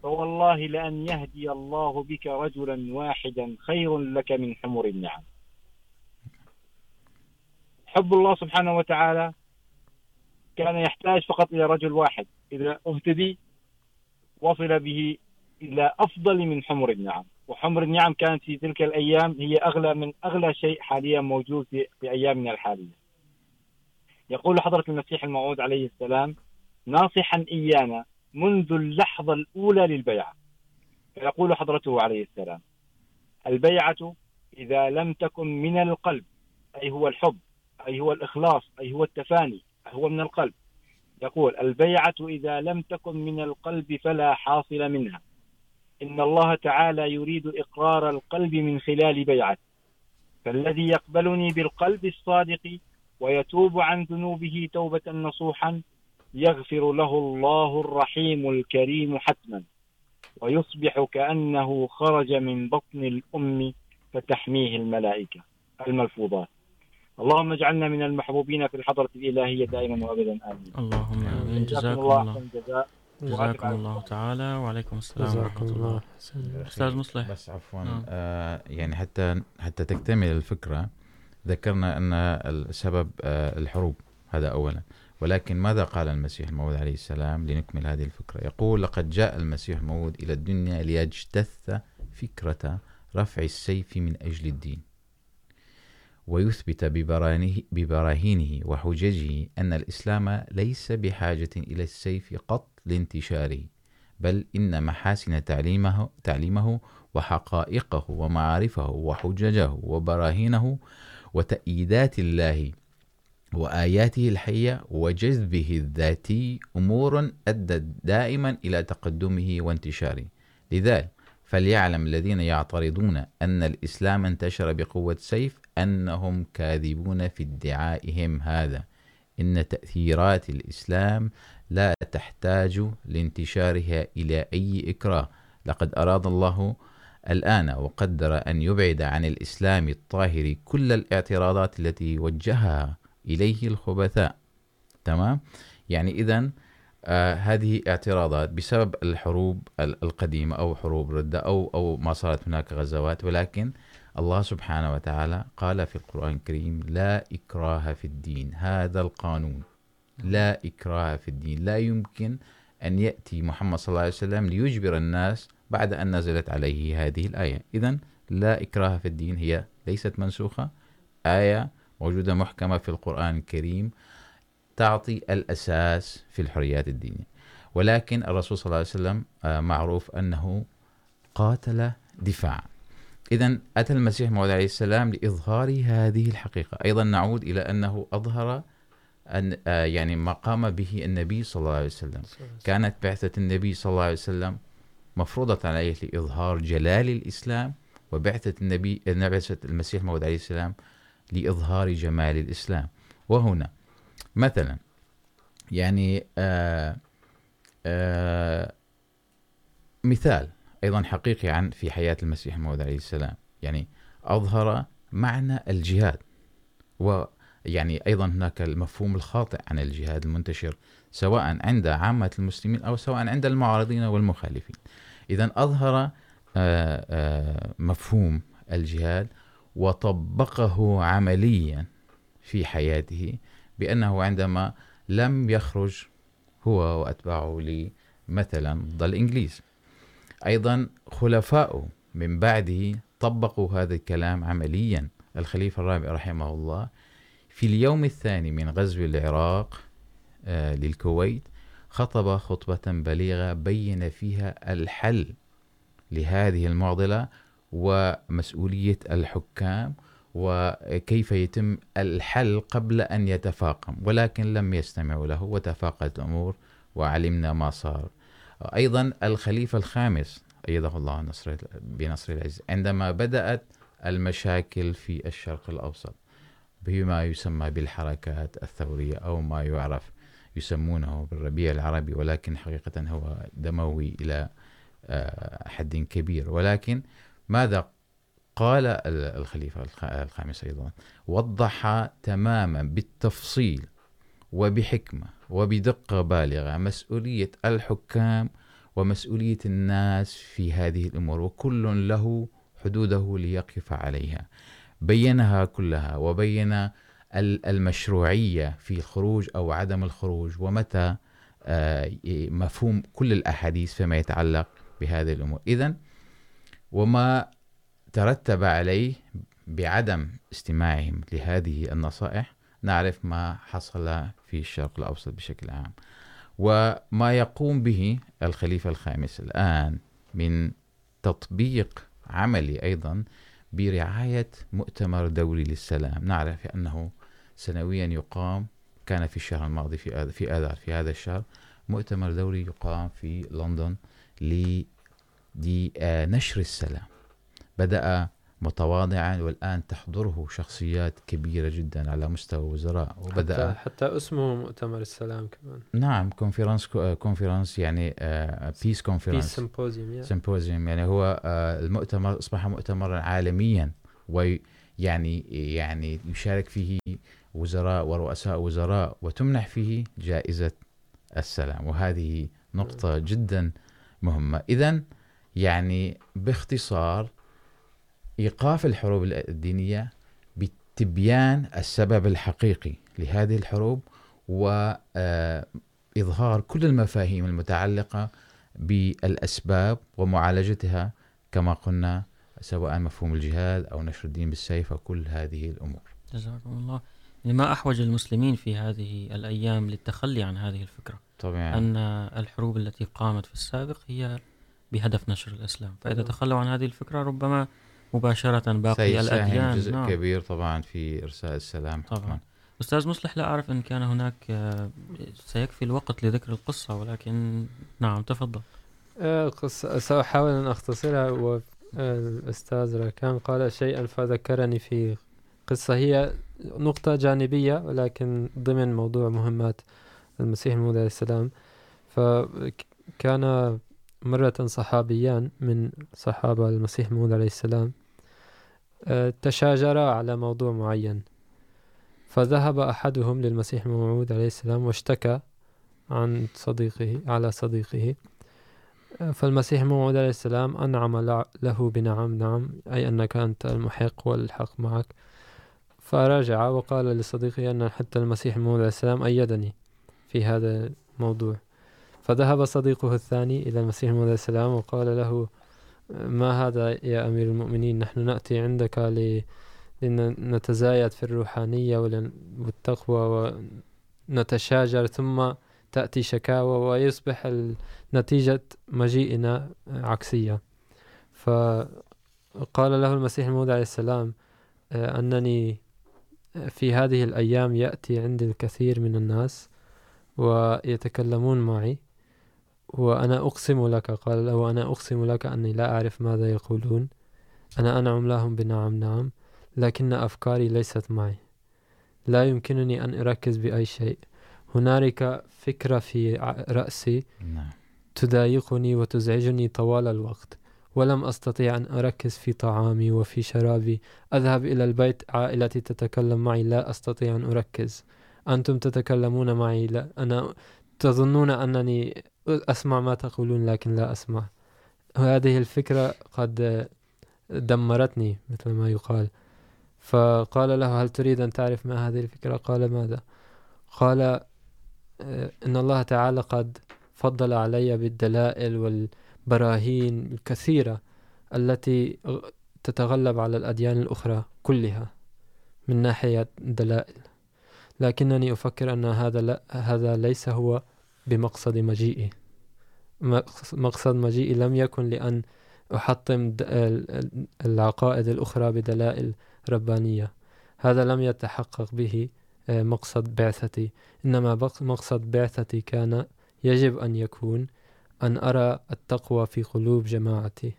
S5: فوالله لأن يهدي الله بك رجلا واحدا خير لك من حمر النعم. حب الله سبحانه وتعالى كان يحتاج فقط إلى رجل واحد. إذا اهتدي وصل به إلى أفضل من حمر النعم. وحمر النعم كانت في تلك الأيام هي أغلى من أغلى شيء حاليا موجود في, في أيامنا الحالية. يقول حضرة المسيح الموعود عليه السلام ناصحا إيانا منذ اللحظة الأولى للبيعة. فيقول حضرته عليه السلام، البيعة إذا لم تكن من القلب، أي هو الحب، أي هو الإخلاص، أي هو التفاني، أي هو من القلب. يقول، البيعة إذا لم تكن من القلب فلا حاصل منها. إن الله تعالى يريد إقرار القلب من خلال بيعته. فالذي يقبلني بالقلب الصادق ويتوب عن ذنوبه توبة نصوحا يغفر له الله الرحيم الكريم حتما ويصبح كأنه خرج من بطن الأم فتحميه الملائكة الملفوظات. اللهم اجعلنا من المحبوبين في الحضرة الإلهية دائما وأبدا آمين.
S2: اللهم آمين.
S5: جزاكم الله أحسن الجزاء
S2: جزاكم الله تعالى. وعليكم السلام ورحمة
S3: الله.
S2: أستاذ مصلح.
S4: بس عفوا
S2: آه.
S4: آه يعني حتى حتى تكتمل الفكره ذكرنا ان السبب آه الحروب هذا اولا ولكن ماذا قال المسيح الموعود عليه السلام لنكمل هذه الفكره يقول، لقد جاء المسيح الموعود الى الدنيا ليجتث فكره رفع السيف من اجل الدين، ويثبت ببراهينه وحججه ان الاسلام ليس بحاجه الى السيف قط لانتشاره، بل ان محاسن تعليمه تعليمه وحقائقه ومعارفه وحججه وبراهينه وتأييدات الله وآياته الحية وجذبه الذاتي أمور أدت دائما إلى تقدمه وانتشاره. لذلك فليعلم الذين يعترضون أن الإسلام انتشر بقوة سيف أنهم كاذبون في ادعائهم هذا. إن تأثيرات الإسلام لا تحتاج لانتشارها إلى أي إكراه. لقد أراد الله الآن وقدر أن يبعد عن الإسلام الطاهر كل الاعتراضات التي وجهها. إليه الخبثاء. تمام؟ يعني إذن آه هذه اعتراضات بسبب الحروب القديمة أو حروب ردة أو, أو ما صارت هناك غزوات. ولكن الله سبحانه وتعالى قال في القرآن الكريم لا إكراه في الدين. هذا القانون. لا إكراه في الدين. لا يمكن أن يأتي محمد صلى الله عليه وسلم ليجبر الناس بعد أن نزلت عليه هذه الآية. إذن لا إكراه في الدين هي ليست منسوخة. آية موجودة محكمة في القرآن الكريم تعطي الأساس في الحريات الدينية. ولكن الرسول صلى الله عليه وسلم معروف أنه قاتل دفاعا. إذن أتى المسيح موعود عليه السلام لإظهار هذه الحقيقة. أيضا نعود إلى أنه أظهر أن يعني ما قام به النبي صلى الله عليه وسلم. كانت بعثة النبي صلى الله عليه وسلم مفروضة عليه لإظهار جلال الإسلام وبعثة النبي بعثة المسيح موعود عليه السلام لإظهار جمال الإسلام. وهنا مثلا، يعني آآ آآ مثال أيضا حقيقي عن في حياة المسيح موعود عليه السلام. يعني أظهر معنى الجهاد ويعني أيضا هناك المفهوم الخاطئ عن الجهاد المنتشر، سواء عند عامة المسلمين أو سواء عند المعارضين والمخالفين. إذا أظهر آآ مفهوم الجهاد وطبقه عمليا في حياته بأنه عندما لم يخرج هو وأتباعه مثلا ضد الإنجليز أيضا خلفاؤه من بعده طبقوا هذا الكلام عمليا. الخليفة الرابع رحمه الله في اليوم الثاني من غزو العراق للكويت، خطب خطبة بليغة بين فيها الحل لهذه المعضلة ومسؤولية الحكام وكيف يتم الحل قبل أن يتفاقم، ولكن لم يستمعوا له وتفاقت الأمور وعلمنا ما صار. أيضا الخليفة الخامس، أيده الله نصر بنصر العز، عندما بدأت المشاكل في الشرق الأوسط، بما يسمى بالحركات الثورية أو ما يعرف يسمونه بالربيع العربي، ولكن حقيقة هو دموي إلى حد كبير. ولكن ماذا قال الخليفة الخامس أيضا؟ وضح تماما بالتفصيل وبحكمة وبدقة بالغة مسؤولية الحكام ومسؤولية الناس في هذه الأمور، وكل له حدوده ليقف عليها. بينها كلها وبين المشروعية في الخروج أو عدم الخروج، ومتى مفهوم كل الأحاديث فيما يتعلق بهذه الأمور. إذن وما ترتب عليه بعدم استماعهم لهذه النصائح. نعرف ما حصل في الشرق الأوسط بشكل عام. وما يقوم به الخليفة الخامس الآن من تطبيق عملي أيضا برعاية مؤتمر دولي للسلام. نعرف أنه سنويا يقام، كان في الشهر الماضي في في آذار، في هذا الشهر مؤتمر دولي يقام في لندن لنشر السلام. بدأ متواضعا والآن تحضره شخصيات كبيرة جدا على مستوى وزراء.
S3: وبدأ حتى, حتى اسمه مؤتمر السلام كمان.
S4: نعم كونفرنس كونفرنس يعني بيس كونفرنس
S3: بيس سيمبوزيوم
S4: سيمبوزيوم يعني هو المؤتمر أصبح مؤتمرا عالميا ويعني يعني يشارك فيه وزراء ورؤساء وزراء وتمنح فيه جائزة السلام. وهذه نقطة جدا مهمة. إذا يعني باختصار إيقاف الحروب الدينية بتبيان السبب الحقيقي لهذه الحروب وإظهار كل المفاهيم المتعلقة بالأسباب ومعالجتها كما قلنا سواء مفهوم الجهاد أو نشر الدين بالسيف وكل هذه الأمور.
S2: جزاكم الله. لما أحوج المسلمين في هذه الأيام للتخلي عن هذه الفكرة؟
S4: طبعا
S2: أن الحروب التي قامت في السابق هي بهدف نشر الإسلام. فإذا تخلوا عن هذه الفكرة ربما مباشرة باقي الأديان.
S4: جزء نعم. كبير طبعا في إرساء السلام.
S2: طبعا, طبعا. أستاذ مصلح لا أعرف إن كان هناك سيكفي الوقت لذكر القصة ولكن نعم تفضل.
S3: قصة سأحاول أن أختصرها والأستاذ كان قال شيئا فذكرني في قصة. هي نقطة جانبية ولكن ضمن موضوع مهمات المسيح الموعود عليه السلام. فكان مرة صحابيان من صحابة المسيح الموعود عليه السلام تشاجرا على موضوع معين. فذهب أحدهم للمسيح الموعود عليه السلام واشتكى عن صديقه، على صديقه. فالمسيح الموعود عليه السلام أنعم له بنعم، نعم، أي أنك أنت المحق والحق معك. فرجع وقال لصديقه أن حتى المسيح الموعود عليه السلام أيدني في هذا الموضوع. فذهب صديقه الثاني إلى المسيح الموعود عليه السلام وقال له، ما هذا يا أمير المؤمنين؟ نحن نأتي عندك لنتزايد في الروحانية والتقوى ونتشاجر، ثم تأتي شكاوى ويصبح نتيجة مجيئنا عكسية. فقال له المسيح الموعود عليه السلام أنني في هذه الأيام يأتي عندي الكثير من الناس ويتكلمون معي. وأنا أقسم لك قال له وأنا أقسم لك أني لا أعرف ماذا يقولون. أنا أنعم لهم بنعم نعم لكن أفكاري ليست معي. لا يمكنني أن أركز بأي شيء. هنالك فكرة في رأسي تضايقني وتزعجني طوال الوقت ولم أستطيع أن أركز في طعامي وفي شرابي. أذهب إلى البيت عائلتي تتكلم معي لا أستطيع أن أركز. أنتم تتكلمون معي لا أنا تظنون أنني أسمع ما تقولون، لكن لا أسمع هذه الفكرة قد دمرتني مثل ما يقال. فقال له، هل تريد أن تعرف ما هذه الفكرة؟ قال، ماذا؟ قال، إن الله تعالى قد فضل علي بالدلائل والبراهين الكثيرة التي تتغلب على الأديان الأخرى كلها من ناحية دلائل لكنني أفكر أن هذا لا، هذا ليس هو بمقصد مجيئي. مقصد مجيئي لم يكن لأن أحطم العقائد الأخرى بدلائل ربانية. هذا لم يتحقق به مقصد بعثتي. إنما مقصد بعثتي كان يجب أن يكون أن أرى التقوى في قلوب جماعتي.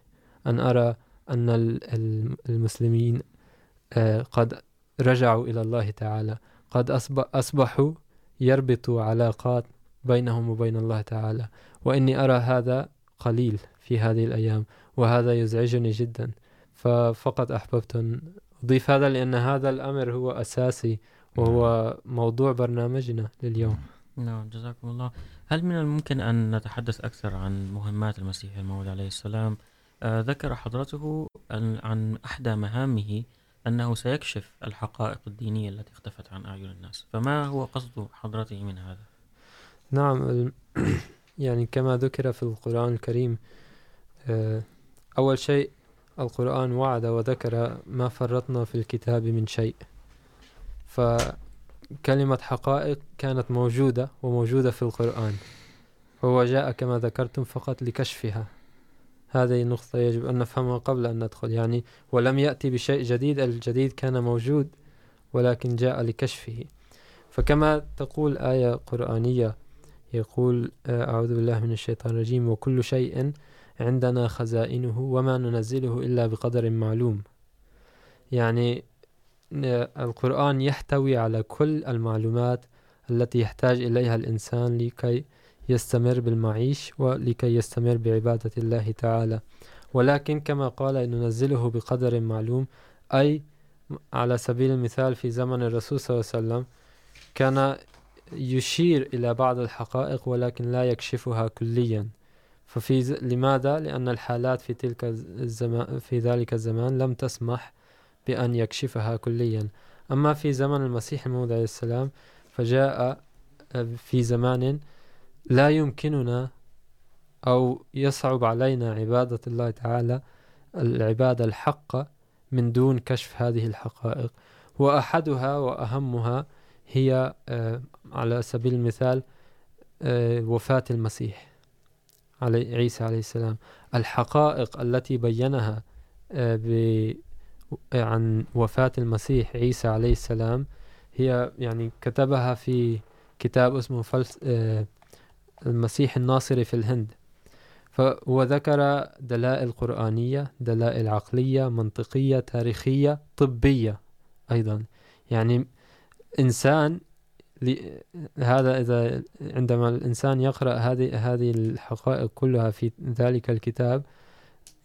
S3: أن أرى أن المسلمين قد رجعوا إلى الله تعالى. قد أصبحوا يربطوا علاقات بينهم وبين الله تعالى. وإني أرى هذا قليل في هذه الأيام وهذا يزعجني جدا. ففقط أحببت أن أضيف هذا لأن هذا الأمر هو أساسي وهو موضوع برنامجنا لليوم.
S2: نعم جزاكم الله. هل من الممكن أن نتحدث أكثر عن مهمات المسيح الموعود عليه السلام؟ ذكر حضرته عن أحدى مهامه أنه سيكشف الحقائق الدينية التي اختفت عن أعين الناس. فما هو قصد حضرته من هذا؟
S3: نعم يعني كما ذكر في القرآن الكريم أول شيء القرآن وعد وذكر ما فرطنا في الكتاب من شيء. فكلمة حقائق كانت موجودة وموجودة في القرآن هو جاء كما ذكرتم فقط لكشفها. هذه النقطة يجب أن نفهمها قبل أن ندخل. يعني ولم يأتي بشيء جديد، الجديد كان موجود، ولكن جاء لكشفه. فكما تقول آية قرآنية يقول أعوذ بالله من الشيطان الرجيم. وكل شيء عندنا خزائنه وما ننزله إلا بقدر معلوم. يعني القرآن يحتوي على كل المعلومات التي يحتاج إليها الإنسان لكي يستمر بالمعيش ولكي يستمر بعبادة الله تعالى. ولكن كما قال، ننزله بقدر معلوم. أي، على سبيل المثال، في زمن الرسول صلى الله عليه وسلم كان يشير إلى بعض الحقائق ولكن لا يكشفها كليا. ففي لماذا؟ لأن الحالات في تلك الزمان في ذلك الزمان لم تسمح بأن يكشفها كليا. أما في زمن المسيح الموعود عليه السلام، فجاء في زمان لا يمكننا أو يصعب علينا عبادة الله تعالى، العبادة الحقة من دون كشف هذه الحقائق. وأحدها وأهمها هي على سبيل المثال وفاة المسيح علي، عيسى عليه السلام. الحقائق التي بينها عن وفاة المسيح عيسى عليه السلام، هي يعني كتبها في كتاب اسمه فلس المسيح الناصري في الهند. وذكر دلائل قرآنية، دلائل عقلية، منطقية، تاريخية، طبية أيضا. يعني إنسان هذا إذا عندما الإنسان يقرأ هذه هذه الحقائق كلها في ذلك الكتاب،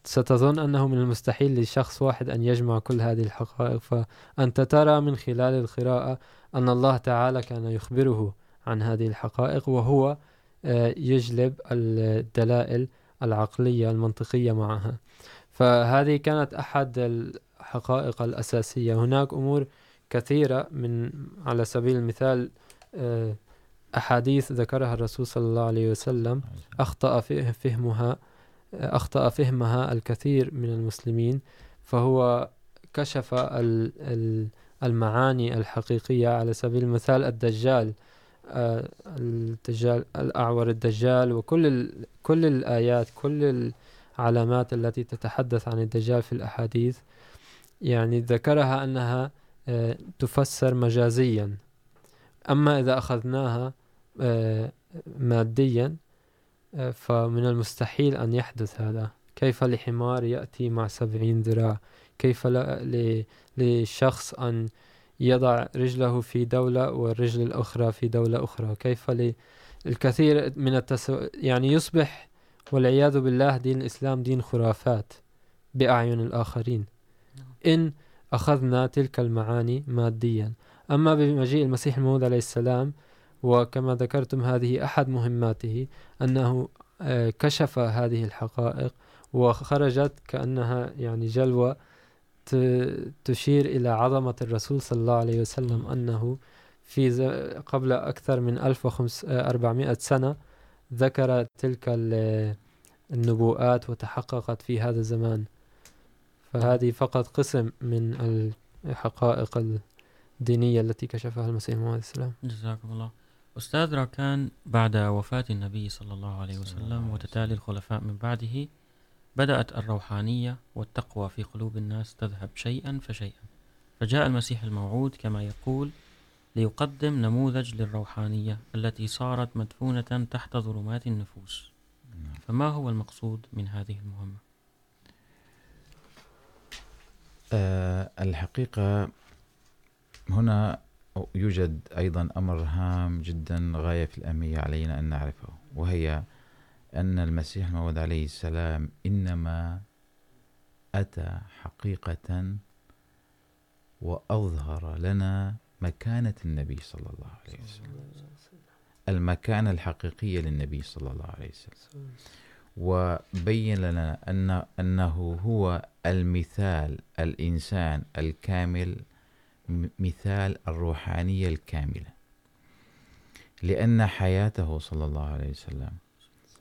S3: ستظن أنه من المستحيل لشخص واحد أن يجمع كل هذه الحقائق. فأنت ترى من خلال القراءة أن الله تعالى كان يخبره عن هذه الحقائق، وهو يجلب الدلائل العقلية المنطقية معها. فهذه كانت أحد الحقائق الأساسية. هناك أمور كثيرة من، على سبيل المثال أحاديث ذكرها الرسول صلى الله عليه وسلم، أخطأ فهمها أخطأ فهمها الكثير من المسلمين، فهو كشف المعاني الحقيقية. على سبيل المثال، الدجال الدجال، الأعور الدجال، وكل كل الآيات، كل العلامات التي تتحدث عن الدجال في الأحاديث، يعني ذكرها أنها تفسر مجازيا. أما إذا أخذناها ماديا فمن المستحيل أن يحدث هذا. كيف لحمار يأتي مع سبعين ذراع؟ كيف لشخص أن يضع رجله في دولة والرجل الأخرى في دولة أخرى؟ كيف للكثير من التسو... يعني يصبح والعياذ بالله دين الإسلام دين خرافات بأعين الآخرين. إن أخذنا تلك المعاني ماديا. أما بمجيء المسيح الموعود عليه السلام، وكما ذكرتم هذه أحد مهماته، أنه كشف هذه الحقائق، وخرجت كأنها يعني جلوة تشير إلى عظمة الرسول صلى الله عليه وسلم، أنه في قبل أكثر من 1400 سنة ذكر تلك النبوءات وتحققت في هذا الزمان. فهذه فقط قسم من الحقائق الدينية التي كشفها المسيح عليه السلام.
S2: جزاكم الله. أستاذ راكان بعد وفاة النبي صلى الله عليه وسلم وتتالي الخلفاء من بعده بدأت الروحانية والتقوى في قلوب الناس تذهب شيئا فشيئا. فجاء المسيح الموعود كما يقول ليقدم نموذج للروحانية التي صارت مدفونة تحت ظلمات النفوس. فما هو المقصود من هذه المهمة؟
S4: الحقيقة هنا يوجد أيضا أمر هام جدا غاية في الأهمية علينا أن نعرفه، وهي أن المسيح الموعود عليه السلام إنما أتى حقيقة وأظهر لنا مكانة النبي صلى الله عليه وسلم. المكانة الحقيقية للنبي صلى الله عليه وسلم. وبين لنا أن أنه هو المثال الإنسان الكامل مثال الروحانية الكاملة. لأن حياته صلى الله عليه وسلم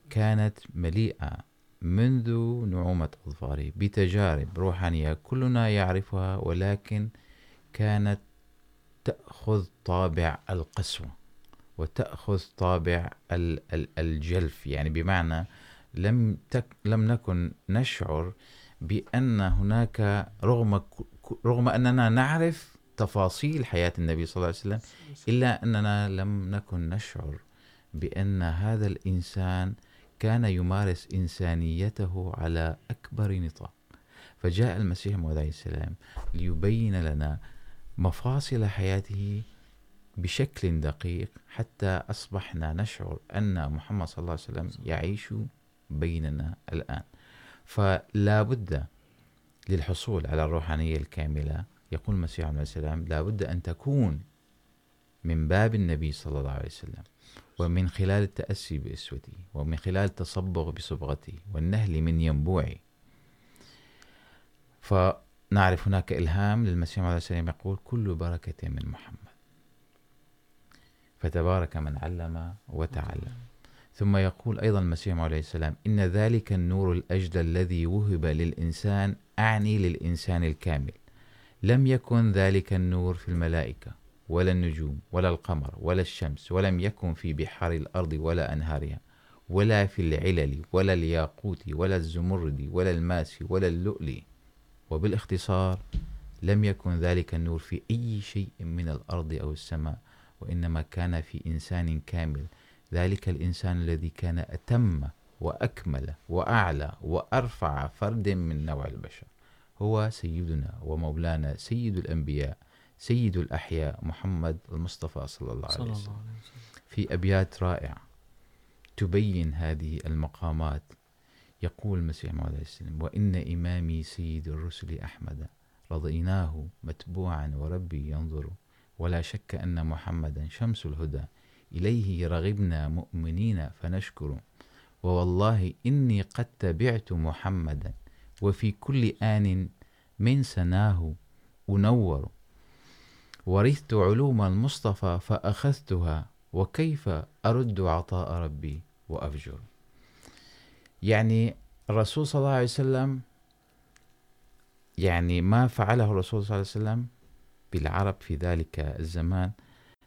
S4: كانت مليئة منذ نعومة أظفاره بتجارب روحانية كلنا يعرفها، ولكن كانت تأخذ طابع القسوة وتأخذ طابع الجلف. يعني بمعنى لم تك، لم نكن نشعر بأن هناك رغم رغم أننا نعرف تفاصيل حياة النبي صلى الله عليه وسلم، إلا أننا لم نكن نشعر بأن هذا الإنسان كان يمارس إنسانيته على أكبر نطاق. فجاء المسيح عليه السلام ليبين لنا مفاصل حياته بشكل دقيق حتى أصبحنا نشعر أن محمد صلى الله عليه وسلم يعيش بيننا الآن. فلا بد للحصول على الروحانية الكاملة. يقول المسيح عليه السلام، لا بد أن تكون من باب النبي صلى الله عليه وسلم، ومن خلال التأسي بأسوته، ومن خلال التصبغ بصبغته، والنهل من ينبوعه. فنعرف هناك إلهام للمسيح عليه السلام، يقول كل بركة من محمد. فتبارك من علم وتعلم. ثم يقول أيضا المسيح عليه السلام، إن ذلك النور الأجدى الذي وهب للإنسان، أعني للإنسان الكامل. لم يكن ذلك النور في الملائكة، ولا النجوم، ولا القمر، ولا الشمس، ولم يكن في بحار الأرض ولا أنهارها، ولا في العلل، ولا الياقوت، ولا الزمرد، ولا الماس، ولا اللؤلؤ. وبالاختصار، لم يكن ذلك النور في أي شيء من الأرض أو السماء، وإنما كان في إنسان كامل ذلك الإنسان الذي كان أتم وأكمل وأعلى وأرفع فرد من نوع البشر. هو سيدنا ومولانا سيد الأنبياء سيد الأحياء محمد المصطفى صلى الله عليه وسلم. في أبيات رائعة تبين هذه المقامات. يقول المسيح عليه السلام وإن إمامي سيد الرسل أحمد رضيناه متبوعا وربي ينظر ولا شك أن محمدا شمس الهدى إليه رغبنا مؤمنين فنشكر. ووالله إني قد تبعت محمدا. وفي كل آن من سناه أنور. ورثت علوم المصطفى فأخذتها. وكيف أرد عطاء ربي وأفجر. يعني الرسول صلى الله عليه وسلم، يعني ما فعله الرسول صلى الله عليه وسلم بالعرب في ذلك الزمان،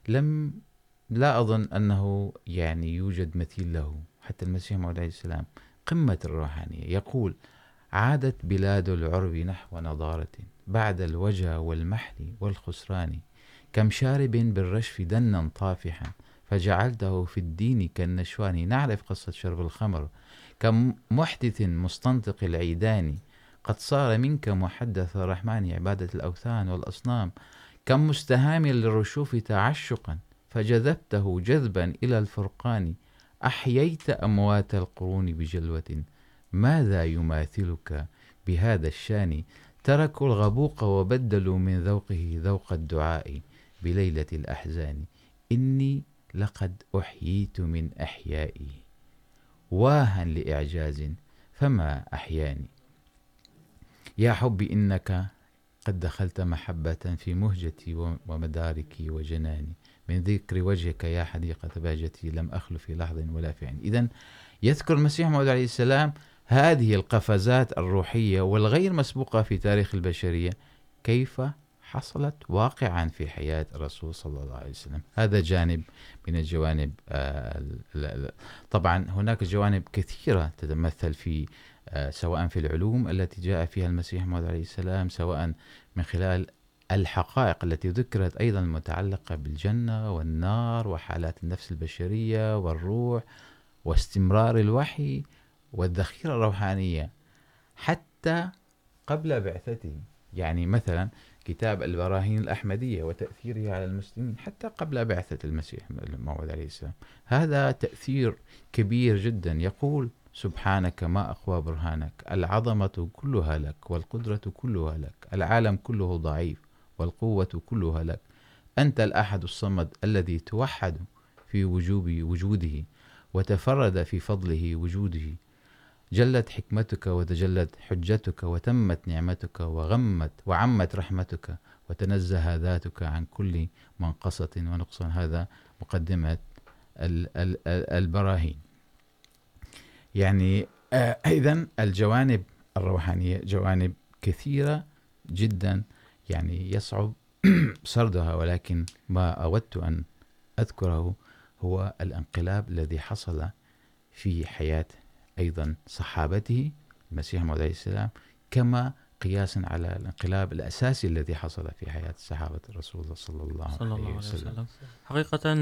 S4: لم لا أظن أنه يعني يوجد مثيل له. حتى المسيح موعود عليه السلام قمة الروحانية. يقول، عادت بلاد العرب نحو نضارة بعد الوجع والمحل والخسران. كم شارب بالرشف دنا طافحا، فجعلته في الدين كالنشوان. نعرف قصة شرب الخمر. كم محدث مستنطق العيدان. قد صار منك محدث الرحمن عبادة الأوثان والأصنام. كم مستهام للرشوف تعشقا. فجذبته جذبا إلى الفرقان. أحييت أموات القرون بجلوة. ماذا يماثلك بهذا الشان؟ تركوا الغبوق وبدلوا من ذوقه ذوق الدعاء بليلة الأحزان. إني لقد أحييت من أحيائي. واها لإعجاز. فما أحياني؟ يا حبي، إنك قد دخلت محبة في مهجتي ومداركي وجناني. من ذكر وجهك يا حديقة بهجتي لم أخل في لحظة ولا في عين. إذن يذكر المسيح موعود عليه السلام هذه القفزات الروحية والغير مسبوقة في تاريخ البشرية كيف حصلت واقعا في حياة الرسول صلى الله عليه وسلم. هذا جانب من الجوانب طبعا هناك جوانب كثيرة تتمثل في سواء في العلوم التي جاء فيها المسيح موعود عليه السلام، سواء من خلال الحقائق التي ذكرت أيضا متعلقة بالجنة والنار وحالات النفس البشرية والروح واستمرار الوحي والذخيرة الروحانية. حتى قبل بعثته، يعني مثلا كتاب البراهين الأحمدية وتأثيرها على المسلمين، حتى قبل بعثة المسيح الموعود عليه السلام. هذا تأثير كبير جدا. يقول سبحانك ما أقوى برهانك، العظمة كلها لك والقدرة كلها لك، العالم كله ضعيف والقوة كلها لك. أنت الأحد الصمد الذي توحد في وجوب وجوده وتفرد في فضله وجوده. جلت حكمتك وتجلت حجتك وتمت نعمتك وغمت وعمت رحمتك وتنزه ذاتك عن كل منقصة ونقصان. هذا مقدمة البراهين. يعني أيضا الجوانب الروحانية جوانب كثيرة جدا يعني يصعب سردها ولكن ما أودت أن أذكره هو الانقلاب الذي حصل في حياة أيضا صحابته المسيح موعود عليه السلام كما قياسا على الانقلاب الأساسي الذي حصل في حياة صحابة الرسول صلى الله, صلى الله عليه وسلم. وسلم.
S2: حقيقة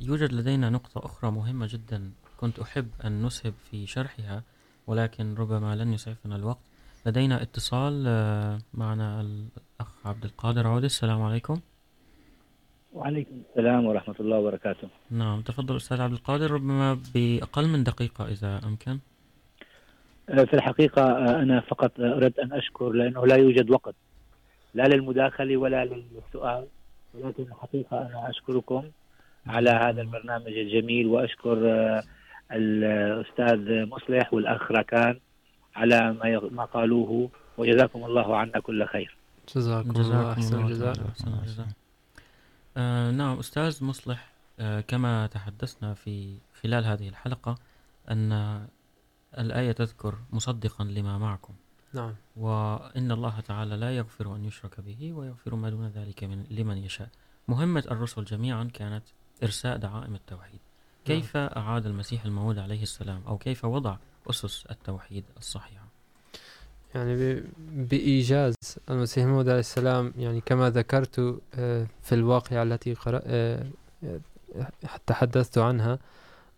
S2: يوجد لدينا نقطة أخرى مهمة جدا. كنت أحب أن نسهب في شرحها ولكن ربما لن يسعفنا الوقت. لدينا اتصال معنا الأخ عبد القادر عودة. السلام عليكم.
S6: وعليكم السلام ورحمة الله وبركاته.
S2: نعم تفضل أستاذ عبد القادر. ربما بأقل من دقيقة إذا أمكن.
S6: في الحقيقة أنا فقط أردت أن أشكر لأنه لا يوجد وقت. لا للمداخلة ولا للسؤال. ولكن الحقيقة أنا أشكركم على هذا البرنامج الجميل وأشكر الأستاذ مصلح والأخ راكان. على ما قالوه وجزاكم الله عنا كل خير.
S3: جزاكم, جزاكم الله أحسن الجزاء.
S2: آه نعم أستاذ مصلح آه كما تحدثنا في خلال هذه الحلقة أن الآية تذكر مصدقا لما معكم.
S3: نعم.
S2: وإن الله تعالى لا يغفر أن يشرك به ويغفر ما دون ذلك من لمن يشاء. مهمة الرسل جميعا كانت إرساء دعائم التوحيد. كيف أعاد المسيح الموعود عليه السلام؟ أو كيف وضع أسس التوحيد الصحيحة.
S3: يعني بإيجاز المسيح الموعود عليه السلام، يعني كما ذكرت في الواقعة التي تحدثت عنها،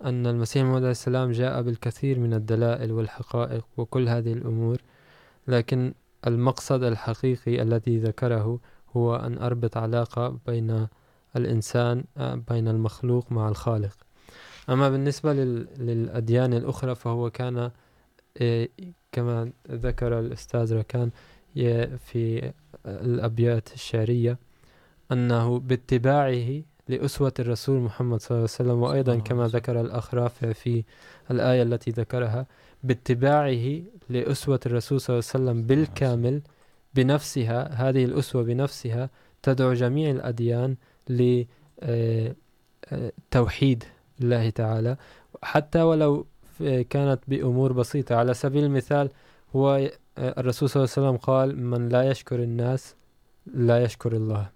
S3: أن المسيح الموعود عليه السلام جاء بالكثير من الدلائل والحقائق وكل هذه الأمور، لكن المقصد الحقيقي الذي ذكره هو أن أربط علاقة بين الإنسان بين المخلوق مع الخالق. أما بالنسبة للأديان الأخرى فهو كان كما ذكر الأستاذ ركان في الأبيات الشعرية أنه باتباعه لأسوة الرسول محمد صلى الله عليه وسلم وأيضا كما ذكر الأخ رافع في الآية التي ذكرها باتباعه لأسوة الرسول صلى الله عليه وسلم بالكامل بنفسها هذه الأسوة بنفسها تدعو جميع الأديان ل توحيد. الله تعالى. حتى ولو كانت بأمور بسيطة. على سبيل المثال، هو الرسول صلى الله عليه وسلم قال، من لا يشكر الناس، لا يشكر الله.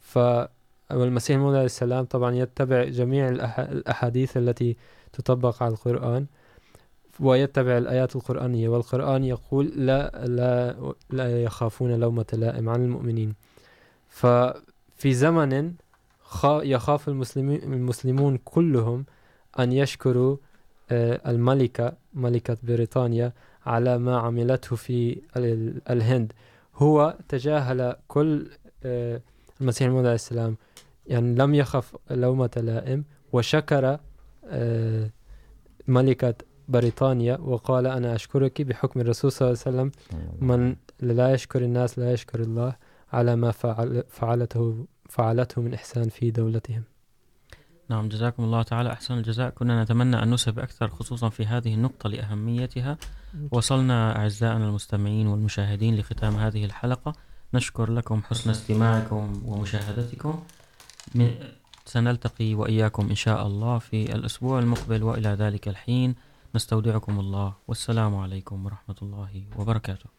S3: فالمسيح الموعود عليه السلام طبعا يتبع جميع الأحاديث التي تطبق على القرآن، ويتبع الآيات القرآنية. والقرآن يقول، لا لا لا يخافون لومة لائم عن المؤمنين. ففي زمن يخاف المسلمون كلهم أن يشكروا الملكة، ملكة بريطانيا على ما عملته في الهند. هو تجاهل كل المسيح الموعود عليه السلام. يعني لم يخف لومة لائم، وشكر ملكة بريطانيا، وقال أنا أشكرك بحكم الرسول صلى الله عليه وسلم. من لا يشكر الناس، لا يشكر الله على ما فعل، فعلته فعلته من إحسان في دولتهم.
S2: نعم، جزاكم الله تعالى. أحسن الجزاء. كنا نتمنى أن نسهب أكثر خصوصا في هذه النقطة لأهميتها. وصلنا أعزائنا المستمعين والمشاهدين لختام هذه الحلقة. نشكر لكم حسن استماعكم ومشاهدتكم. من سنلتقي وإياكم إن شاء الله في الأسبوع المقبل وإلى ذلك الحين. نستودعكم الله. والسلام عليكم ورحمة الله وبركاته.